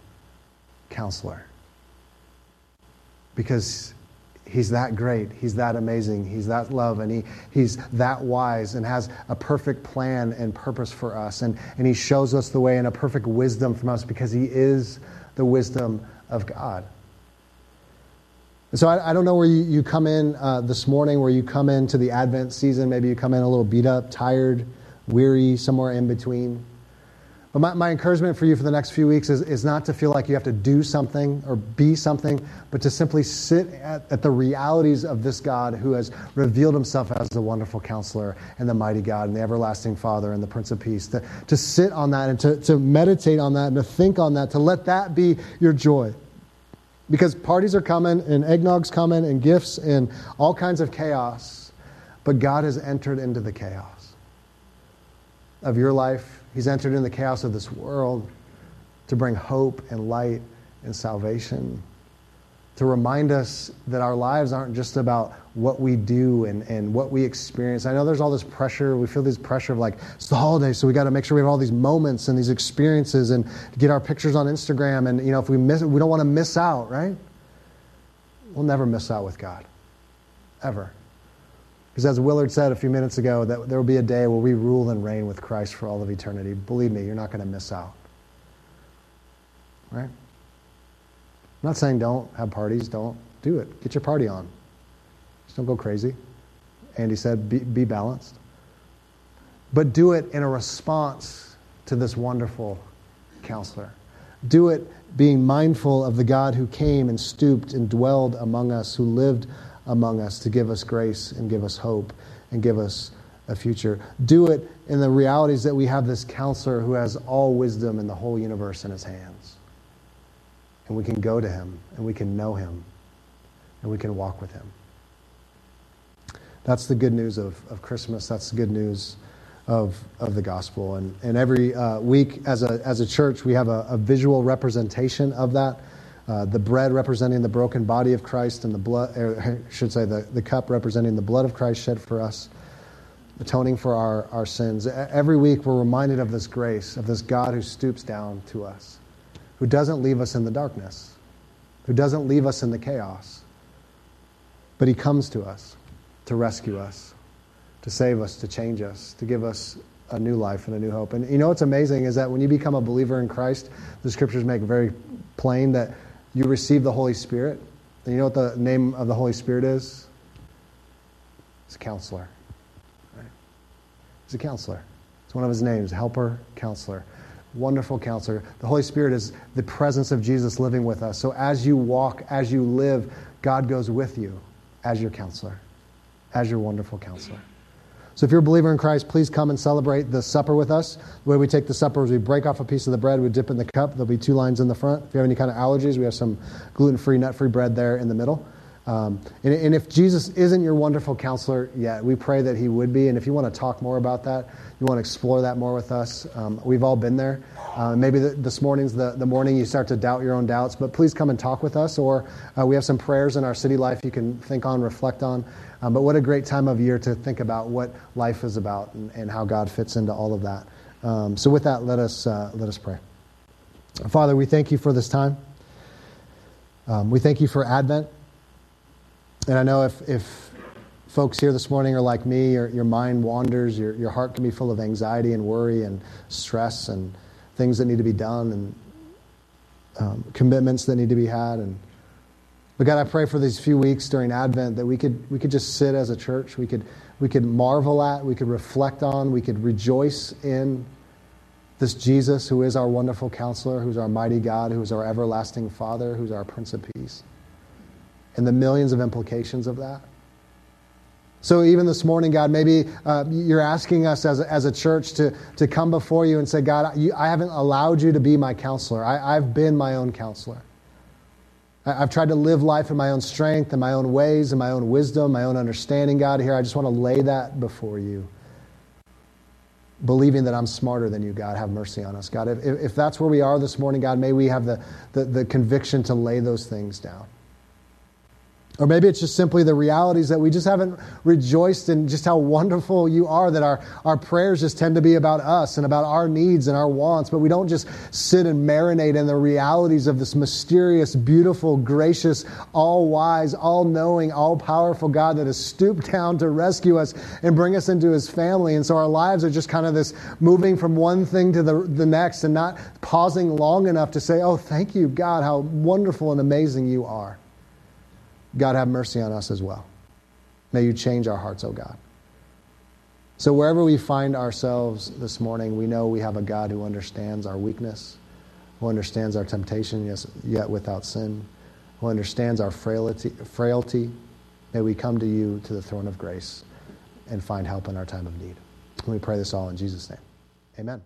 counselor. Because He's that great. He's that amazing. He's that love. And he, he's that wise and has a perfect plan and purpose for us. And, and he shows us the way and a perfect wisdom from us because he is the wisdom of God. And so I, I don't know where you, you come in uh, this morning, where you come into the Advent season. Maybe you come in a little beat up, tired, weary, somewhere in between. But my, my encouragement for you for the next few weeks is, is not to feel like you have to do something or be something, but to simply sit at, at the realities of this God who has revealed himself as the wonderful counselor and the mighty God and the everlasting Father and the Prince of Peace. To, to sit on that and to, to meditate on that and to think on that, to let that be your joy. Because parties are coming and eggnog's coming and gifts and all kinds of chaos, but God has entered into the chaos of your life. He's entered in the chaos of this world to bring hope and light and salvation, to remind us that our lives aren't just about what we do and, and what we experience. I know there's all this pressure. We feel this pressure of like, it's the holiday, so we got to make sure we have all these moments and these experiences and get our pictures on Instagram. And, you know, if we miss we don't want to miss out, right? We'll never miss out with God, ever. Because as Willard said a few minutes ago, that there will be a day where we rule and reign with Christ for all of eternity. Believe me, you're not going to miss out. Right? I'm not saying don't have parties, don't do it. Get your party on. Just don't go crazy. Andy said, be, be balanced. But do it in a response to this wonderful counselor. Do it being mindful of the God who came and stooped and dwelled among us, who lived among us to give us grace and give us hope and give us a future. Do it in the realities that we have this counselor who has all wisdom in the whole universe in his hands. And we can go to him and we can know him and we can walk with him. That's the good news of, of Christmas. That's the good news of, of the gospel. And, and every uh, week as a, as a church, we have a, a visual representation of that. Uh, the bread representing the broken body of Christ and the blood, I should say, the, the cup representing the blood of Christ shed for us, atoning for our, our sins. Every week we're reminded of this grace, of this God who stoops down to us, who doesn't leave us in the darkness, who doesn't leave us in the chaos, but he comes to us to rescue us, to save us, to change us, to give us a new life and a new hope. And you know what's amazing is that when you become a believer in Christ, the scriptures make very plain that you receive the Holy Spirit. And you know what the name of the Holy Spirit is? It's a counselor. Right? He's a counselor. It's one of his names, helper, counselor. Wonderful counselor. The Holy Spirit is the presence of Jesus living with us. So as you walk, as you live, God goes with you as your counselor, as your wonderful counselor. So if you're a believer in Christ, please come and celebrate the supper with us. The way we take the supper is we break off a piece of the bread, we dip in the cup. There'll be two lines in the front. If you have any kind of allergies, we have some gluten free, nut free bread there in the middle. Um, and, and, if Jesus isn't your wonderful counselor yet, we pray that he would be. And if you want to talk more about that, you want to explore that more with us, um, we've all been there. Uh, maybe the, this morning's the, the morning you start to doubt your own doubts, but please come and talk with us. Or uh, we have some prayers in our city life you can think on, reflect on. Um, but what a great time of year to think about what life is about and, and how God fits into all of that. Um, so with that, let us, uh, let us pray. Father, we thank you for this time. Um, we thank you for Advent. And I know if, if folks here this morning are like me, your, your mind wanders, your, your heart can be full of anxiety and worry and stress and things that need to be done and um, commitments that need to be had. And but God, I pray for these few weeks during Advent that we could we could just sit as a church, we could we could marvel at, we could reflect on, we could rejoice in this Jesus who is our wonderful counselor, who's our mighty God, who's our everlasting Father, who's our Prince of Peace and the millions of implications of that. So, even this morning, God, maybe uh, you're asking us as a, as a church to, to come before you and say, God, you, I haven't allowed you to be my counselor. I, I've been my own counselor. I, I've tried to live life in my own strength and my own ways and my own wisdom, my own understanding, God. Here, I just want to lay that before you. Believing that I'm smarter than you, God, have mercy on us. God, if, if that's where we are this morning, God, may we have the, the, the conviction to lay those things down. Or maybe it's just simply the realities that we just haven't rejoiced in just how wonderful you are, that our, our prayers just tend to be about us and about our needs and our wants, but we don't just sit and marinate in the realities of this mysterious, beautiful, gracious, all wise, all knowing, all powerful God that has stooped down to rescue us and bring us into his family. And so our lives are just kind of this moving from one thing to the, the next and not pausing long enough to say, Oh, thank you, God, how wonderful and amazing you are. God, have mercy on us as well. May you change our hearts, oh God. So, wherever we find ourselves this morning, we know we have a God who understands our weakness, who understands our temptation, yet without sin, who understands our frailty, frailty. May we come to you to the throne of grace and find help in our time of need. We pray this all in Jesus' name. Amen.